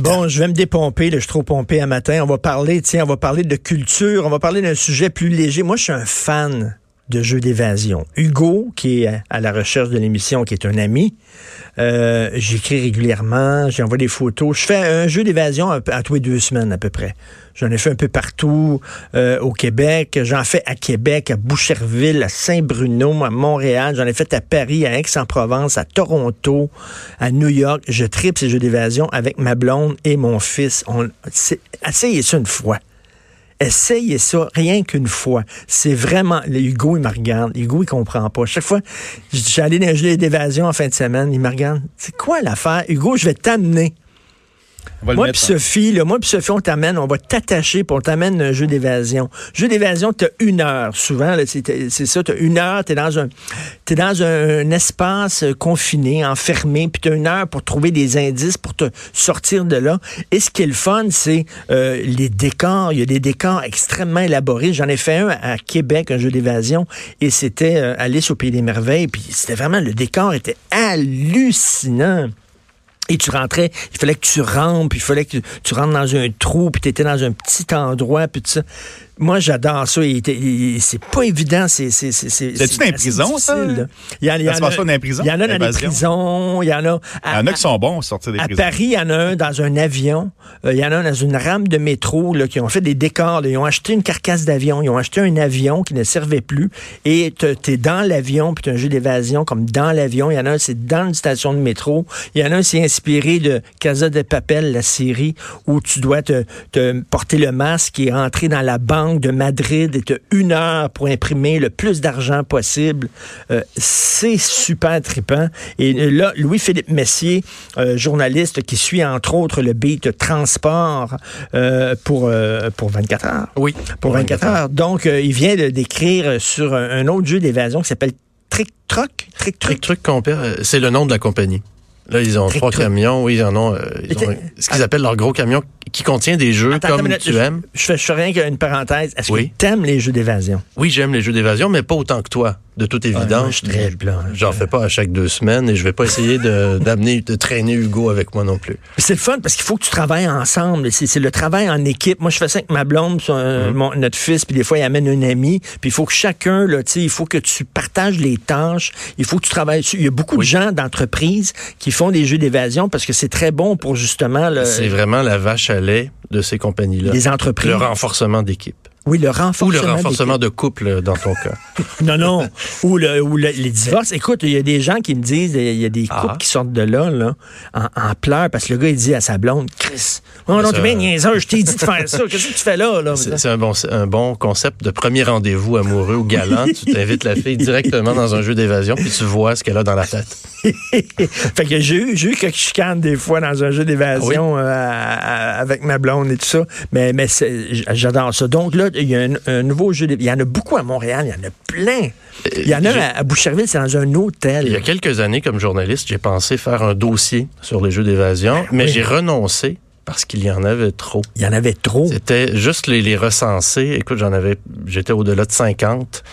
Bon, je vais me dépomper, là, je suis trop pompé à matin. On va parler, tiens, on va parler de culture, on va parler d'un sujet plus léger. Moi, je suis un fan de jeux d'évasion. Hugo, qui est à la recherche de l'émission, qui est un ami, euh, j'écris régulièrement, j'envoie des photos. Je fais un jeu d'évasion à, tous les deux semaines à peu près. J'en ai fait un peu partout euh, au Québec. J'en fais à Québec, à Boucherville, à Saint-Bruno, à Montréal. J'en ai fait à Paris, à Aix-en-Provence, à Toronto, à New York. Je tripe ces jeux d'évasion avec ma blonde et mon fils. On, essayez ça une fois. Essayez ça rien qu'une fois. C'est vraiment. Hugo, il me regarde. Hugo, il comprend pas. Chaque fois, j'allais dans jeu d'évasion en fin de semaine, il me regarde. C'est quoi l'affaire? Hugo, je vais t'amener. Moi puis Sophie, là, moi puis Sophie, on t'amène, on va t'attacher pour on t'amène un jeu d'évasion. Jeu d'évasion, tu as une heure. Souvent, c'est ça, tu as une heure, tu es dans un dans un, espace euh, confiné, enfermé, puis tu as une heure pour trouver des indices pour te sortir de là. Et ce qui est le fun, c'est euh, les décors. Il y a des décors extrêmement élaborés. J'en ai fait un à Québec, un jeu d'évasion, et c'était euh, Alice au Pays des Merveilles, puis c'était vraiment, le décor était hallucinant. Et tu rentrais, il fallait que tu rentres, puis il fallait que tu, rentres dans un trou, puis tu étais dans un petit endroit, puis tout ça. Moi, j'adore ça. C'est pas évident. C'est c'est c'est dans les prisons, ça? Il y, en, il y en a dans les prisons? Il y en a dans les prisons. Il y en a. il y en a qui sont bons sortir des à prisons. À Paris, il y en a un dans un avion. Euh, il y en a un dans une rame de métro là, qui ont fait des décors. Ils ont acheté une carcasse d'avion. Ils ont acheté un avion qui ne servait plus. Et tu es dans l'avion, puis tu as un jeu d'évasion comme dans l'avion. Il y en a un, c'est dans une station de métro. Il y en a un, c'est inspiré de Casa de Papel, la série, où tu dois te, te porter le masque et rentrer dans la banque de Madrid et tu une heure pour imprimer le plus d'argent possible. Euh, c'est super trippant. Et là, Louis-Philippe Messier, euh, journaliste qui suit entre autres le beat transport euh, pour, pour 24 heures. Oui. Pour 24, heures. Donc, il vient d'écrire sur un, autre jeu d'évasion qui s'appelle Trick Truck. Trick Truck. Trick Truck, c'est le nom de la compagnie. Là, ils ont trois camions. Oui, ils en ont. ils ont ce qu'ils appellent leur gros camion qui contient des jeux comme tu aimes. Je, fais, je fais rien qu'une parenthèse. Est-ce que tu aimes les jeux d'évasion? Oui, j'aime les jeux d'évasion, mais pas autant que toi de toute évidence. J'en fais pas à chaque deux semaines et je vais pas essayer d'amener, de, traîner Hugo avec moi non plus. C'est le fun parce qu'il faut que tu travailles ensemble. C'est le travail en équipe. Moi, je fais ça avec ma blonde, mhm. mon, notre fils, puis des fois, il amène un ami. Puis il faut que chacun, là, il faut que tu partages les tâches. Il faut que tu travailles. Il y a beaucoup de gens d'entreprises qui font des jeux d'évasion parce que c'est très bon pour justement... C'est vraiment la vache à lait de ces compagnies-là. Les entreprises. Le renforcement d'équipe. Oui, le renforcement. Ou le renforcement de couple dans ton cas. non, non. Ou, le, ou les divorces. Écoute, il y a des gens qui me disent, il y a des ah. couples qui sortent de là, là en, en pleurs parce que le gars, il dit à sa blonde, Chris, oh non, tu bien niaiseux, je t'ai dit de faire ça. Qu'est-ce que tu fais là? là? C'est un bon, un bon concept de premier rendez-vous amoureux ou galant. tu t'invites la fille directement dans un jeu d'évasion puis tu vois ce qu'elle a dans la tête. fait que j'ai eu, j'ai eu quelques chicanes des fois dans un jeu d'évasion ah euh, avec ma blonde et tout ça. Mais, mais j'adore ça. Donc là, il y a un, nouveau jeu. Il y en a beaucoup à Montréal, il y en a plein. Il y en a à, Boucherville, c'est dans un hôtel. Il y a quelques années, comme journaliste, j'ai pensé faire un dossier sur les jeux d'évasion, ben mais j'ai renoncé parce qu'il y en avait trop. Il y en avait trop. C'était juste les, les recenser. Écoute, j'en avais, j'étais au-delà de 50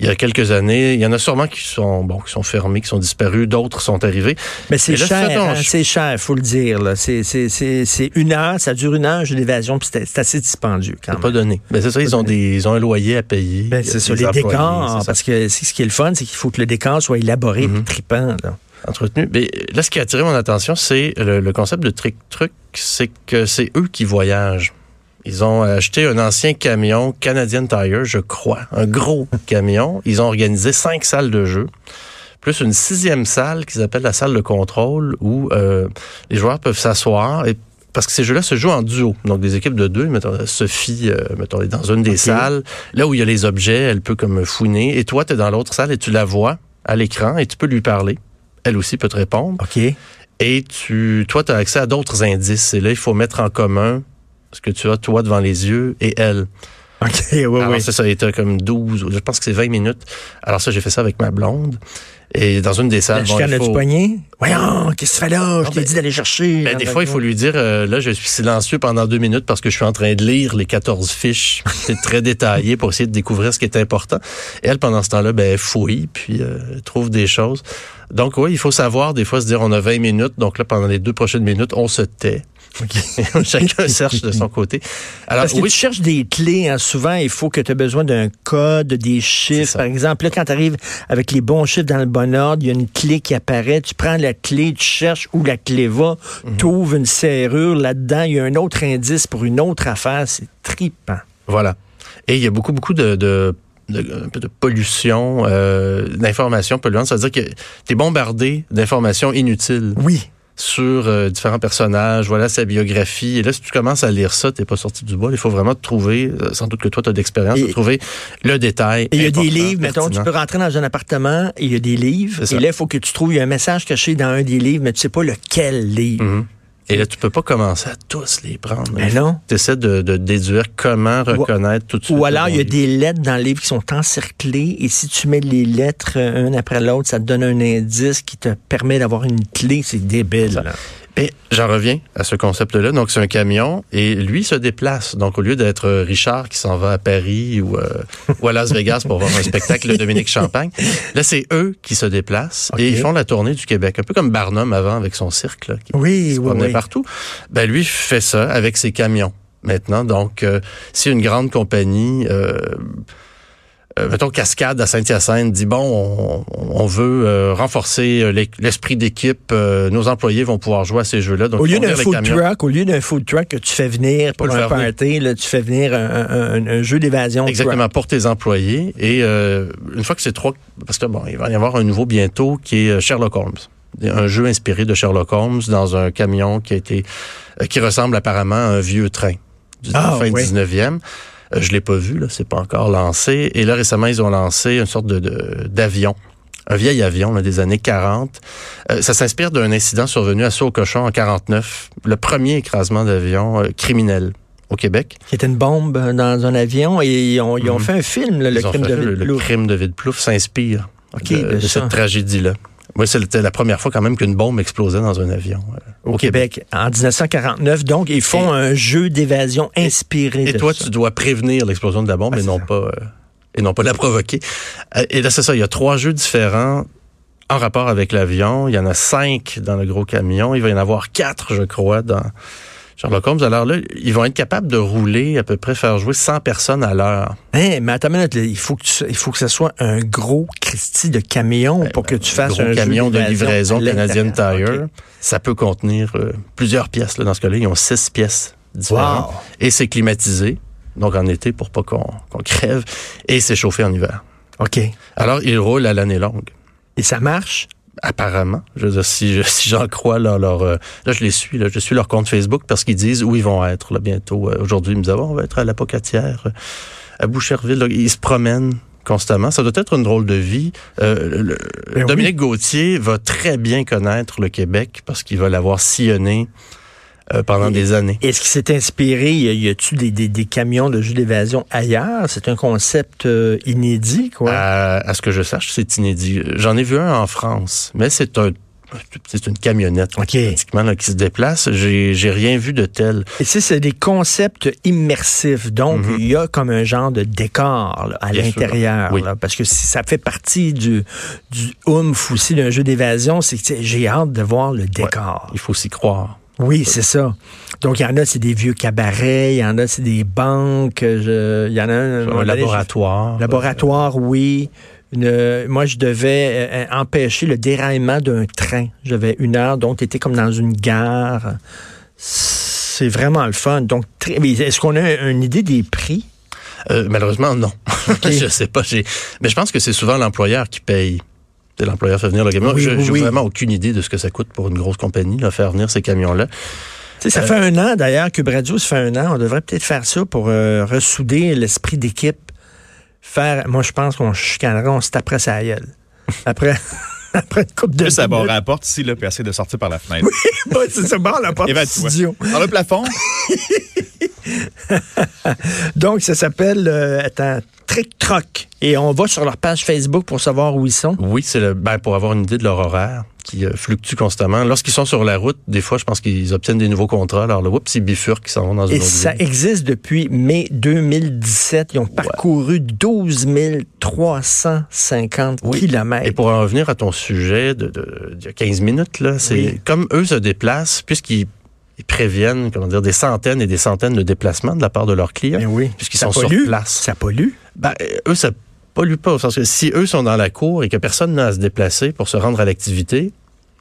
il y a quelques années. Il y en a sûrement qui sont bon, qui sont fermés, qui sont disparus, d'autres sont arrivés. Mais c'est cher, hein, c'est cher, faut le dire. C'est une heure, ça dure une heure, j'ai l'évasion, puis c'est assez dispendieux quand même. pas donné. Mais c'est ça, ils ont des, ils ont un loyer à payer. Ben, c'est ça, les décors, parce que ce qui est le fun, c'est qu'il faut que le décor soit élaboré, mm tripant. entretenu. Mais là, ce qui a attiré mon attention, c'est le, le, concept de trick truc, c'est que c'est eux qui voyagent. Ils ont acheté un ancien camion Canadian Tire, je crois, un gros camion. Ils ont organisé cinq salles de jeu, plus une sixième salle qu'ils appellent la salle de contrôle où euh, les joueurs peuvent s'asseoir et parce que ces jeux-là se jouent en duo. Donc, des équipes de deux, mettons, Sophie, euh, mettons, est dans une des salles. Là où il y a les objets, elle peut comme fouiner. Et toi, tu es dans l'autre salle et tu la vois à l'écran et tu peux lui parler. Elle aussi peut te répondre. OK. Et tu, toi, tu as accès à d'autres indices. Et là, il faut mettre en commun ce que tu as toi devant les yeux et elle. OK, oui, oui. c'est ça, il était comme 12, je pense que c'est 20 minutes. Alors ça, j'ai fait ça avec ma blonde. Et dans une des salles, bon, il faut... du poignet? Voyons, qu'est-ce que tu fais là? Je t'ai ben, dit d'aller chercher. Ben, des fois, il faut lui dire, euh, là, je suis silencieux pendant deux minutes parce que je suis en train de lire les 14 fiches. c'est très détaillé pour essayer de découvrir ce qui est important. Et elle, pendant ce temps-là, ben, fouille, puis euh, trouve des choses. Donc, oui, il faut savoir, des fois, se dire, on a 20 minutes. Donc là, pendant les deux prochaines minutes, on se tait Chacun cherche de son côté. Alors, Parce que oui, tu cherches des clés. Hein, souvent, il faut que tu aies besoin d'un code, des chiffres. Par exemple, là, quand tu arrives avec les bons chiffres dans le bon ordre, il y a une clé qui apparaît. Tu prends la clé, tu cherches où la clé va, mhm. tu ouvres une serrure. Là-dedans, il y a un autre indice pour une autre affaire. C'est tripant. Voilà. Et il y a beaucoup, beaucoup de pollution, euh, d'informations polluantes. Ça veut dire que tu es bombardé d'informations inutiles. Oui sur euh, différents personnages, voilà sa biographie. Et là, si tu commences à lire ça, t'es pas sorti du bois. Il faut vraiment trouver, euh, sans doute que toi, tu as d'expérience, de trouver le détail. Il y a des livres, mettons, tu peux rentrer dans un appartement et il y a des livres. Et là, il faut que tu trouves, il y a un message caché dans un des livres, mais tu sais pas lequel livre. Mm-hmm. Et là, tu peux pas commencer à tous les prendre. Mais non. Tu essaies de, déduire comment reconnaître tout de suite. Ou alors, il y a des lettres dans le livre qui sont encerclées et si tu mets les lettres euh, une après l'autre, ça te donne un indice qui te permet d'avoir une clé. C'est débile. Et j'en reviens à ce concept-là. Donc, c'est un camion et lui se déplace. Donc, au lieu d'être Richard qui s'en va à Paris ou, euh, ou à Las Vegas pour voir un spectacle de Dominique Champagne, là, c'est eux qui se déplacent et ils font la tournée du Québec. Un peu comme Barnum avant avec son cirque, là, qui oui, se promenait partout. Ben, lui fait ça avec ses camions maintenant. Donc, euh, si une grande compagnie... Euh, euh, mettons, Cascade à Saint-Hyacinthe dit, bon, on, veut euh, renforcer euh, l'esprit d'équipe, nos employés vont pouvoir jouer à ces jeux-là. au lieu d'un food truck, au lieu d'un food truck que tu fais venir pour, un party, là, tu fais venir un, jeu d'évasion. Exactement, pour tes employés. Et une fois que c'est trois, parce que bon, il va y avoir un nouveau bientôt qui est Sherlock Holmes. Un jeu inspiré de Sherlock Holmes dans un camion qui a été, qui ressemble apparemment à un vieux train du ah, fin 19e. Euh, je l'ai pas vu, là, c'est pas encore lancé. Et là, récemment, ils ont lancé une sorte de d'avion. un vieil avion là, des années 40. Euh, ça s'inspire d'un incident survenu à Saut-Cochon en 49, le premier écrasement d'avion euh, criminel au Québec. C'était une bombe dans un avion et ils ont, ils ont mhm. fait un film, le, crime de Vide Le crime de Vide-Plouf s'inspire de, cette tragédie-là. Oui, c'était la première fois quand même qu'une bombe explosait dans un avion. Euh, au, Québec. en 1949. Donc, ils font un jeu d'évasion inspiré et, et toi, tu dois prévenir l'explosion de la bombe et non pas euh, et non pas la provoquer. Euh, et là, c'est ça. Il y a trois jeux différents en rapport avec l'avion. Il y en a cinq dans le gros camion. Il va y en avoir quatre, je crois, dans Sherlock Holmes, alors là, ils vont être capables de rouler à peu près, faire jouer 100 personnes à l'heure. Hein, mais attends minute, il faut que il faut que ce soit un gros Christie de camion pour que tu fasses un, gros camion de livraison Canadian Tire. Ça peut contenir euh, plusieurs pièces. Là, dans ce cas-là, ils ont six pièces différentes. Et c'est climatisé, donc en été pour pas qu'on crève, et c'est chauffé en hiver. OK. Alors, ils roulent à l'année longue. Et ça marche? Apparemment. Je veux dire, si, si j'en crois là, leur, euh, là, je les suis, là, je suis leur compte Facebook parce qu'ils disent où ils vont être là, bientôt. Euh, aujourd'hui, ils me disent, ah, on va être à la Pocatière, euh, à Boucherville. ils se promènent constamment. Ça doit être une drôle de vie. Ben Dominique Gauthier va très bien connaître le Québec parce qu'il va l'avoir sillonné euh, pendant des années. Est-ce qu'il s'est inspiré, y a-tu des, des, des, camions de jeux d'évasion ailleurs? C'est un concept euh, inédit, quoi? À, ce que je sache, c'est inédit. J'en ai vu un en France, mais c'est un c'est une camionnette pratiquement là, qui se déplace. J'ai, j'ai rien vu de tel. Et c'est des concepts immersifs. Donc, mhm. il y a comme un genre de décor à l'intérieur. parce que si ça fait partie du, du oomph aussi d'un jeu d'évasion, c'est que j'ai hâte de voir le décor. il faut s'y croire. Oui, c'est ça. Donc, il y en a, c'est des vieux cabarets, il y en a, c'est des banques, il y en a un, laboratoire. laboratoire, oui. moi, je devais euh, empêcher le déraillement d'un train. J'avais une heure, donc tu comme dans une gare. C'est vraiment le fun. Donc, est-ce qu'on a une idée des prix? Euh, malheureusement, non. je sais pas. Mais je pense que c'est souvent l'employeur qui paye l'employeur fait venir le camion. je n'ai vraiment aucune idée de ce que ça coûte pour une grosse compagnie, de faire venir ces camions-là. ça fait un an d'ailleurs que Radio, ça fait un an. On devrait peut-être faire ça pour euh, ressouder l'esprit d'équipe. Faire, moi, je pense qu'on chicanerait, on se taperait sa gueule. Après. après une coupe de Juste à la porte ici, là, puis essayer de sortir par la fenêtre. Oui, c'est ça, barre la porte studio. Dans le plafond. Donc, ça s'appelle, euh, attends, Trick Troc. Et on va sur leur page Facebook pour savoir où ils sont. Oui, c'est le, ben, pour avoir une idée de leur horaire qui euh, fluctue constamment. Lorsqu'ils sont sur la route, des fois, je pense qu'ils obtiennent des nouveaux contrats. Alors, le whoop, c'est bifurque qui s'en vont dans une Et ça existe depuis mai 2017. Ils ont parcouru 12 350 kilomètres. Et pour en revenir à ton sujet de, de, de 15 minutes, là, c'est comme eux se déplacent, puisqu'ils ils préviennent, comment dire, des centaines et des centaines de déplacements de la part de leurs clients. Ben oui. Puisqu'ils sont pollue. sur place. Ça pollue. Ben, eux, ça pollue pas. Parce que si eux sont dans la cour et que personne n'a à se déplacer pour se rendre à l'activité,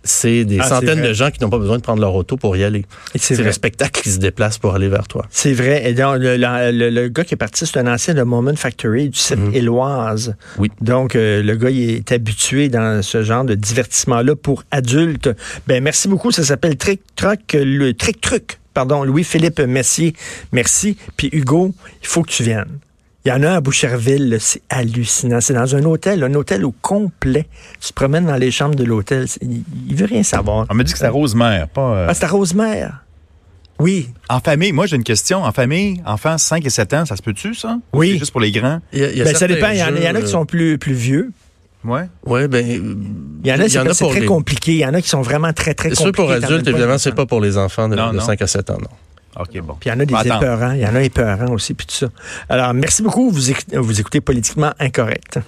c'est des Ah, centaines de gens qui n'ont pas besoin de prendre leur auto pour y aller. C'est le spectacle qui se déplace pour aller vers toi. C'est vrai. Et donc, le, le- le- le gars qui est parti, c'est un ancien de Moment Factory du site Mhm. Éloise. Oui. Donc, euh, le gars, il est habitué dans ce genre de divertissement-là pour adultes. Ben, merci beaucoup. Ça s'appelle Trick Truc, euh, le Trick Truc. Pardon, Louis-Philippe Messier. Merci. Puis Hugo, il faut que tu viennes. Il y en a un à Boucherville, c'est hallucinant. C'est dans un hôtel, un hôtel au complet. Tu te promènes dans les chambres de l'hôtel. c'est- Il, il veut rien savoir. On m'a dit que c'était Rosemère, pas euh, Ah, c'est à Rosemère. Oui. en famille. Moi, j'ai une question. En famille, enfants 5 et 7 ans, ça se peut-tu, ça? Ou Oui. C'est juste pour les grands? Il y a- il y a Ben, ça dépend. Il y, en a, il y en a qui jeux, sont plus, plus vieux. Ouais. Ouais, ben. Il y en a, c'est c'est très les- compliqué. Il y en a qui sont vraiment très, très Ceux compliqués. pour t'en adultes, évidemment, c'est pas pour les enfants de, Non, de non. 5 à 7 ans, non. OK, bon. Puis il y en a des Attends. épeurants. Il y en a épeurants aussi, puis tout ça. Alors, merci beaucoup. Vous, vous écoutez Politiquement Incorrect.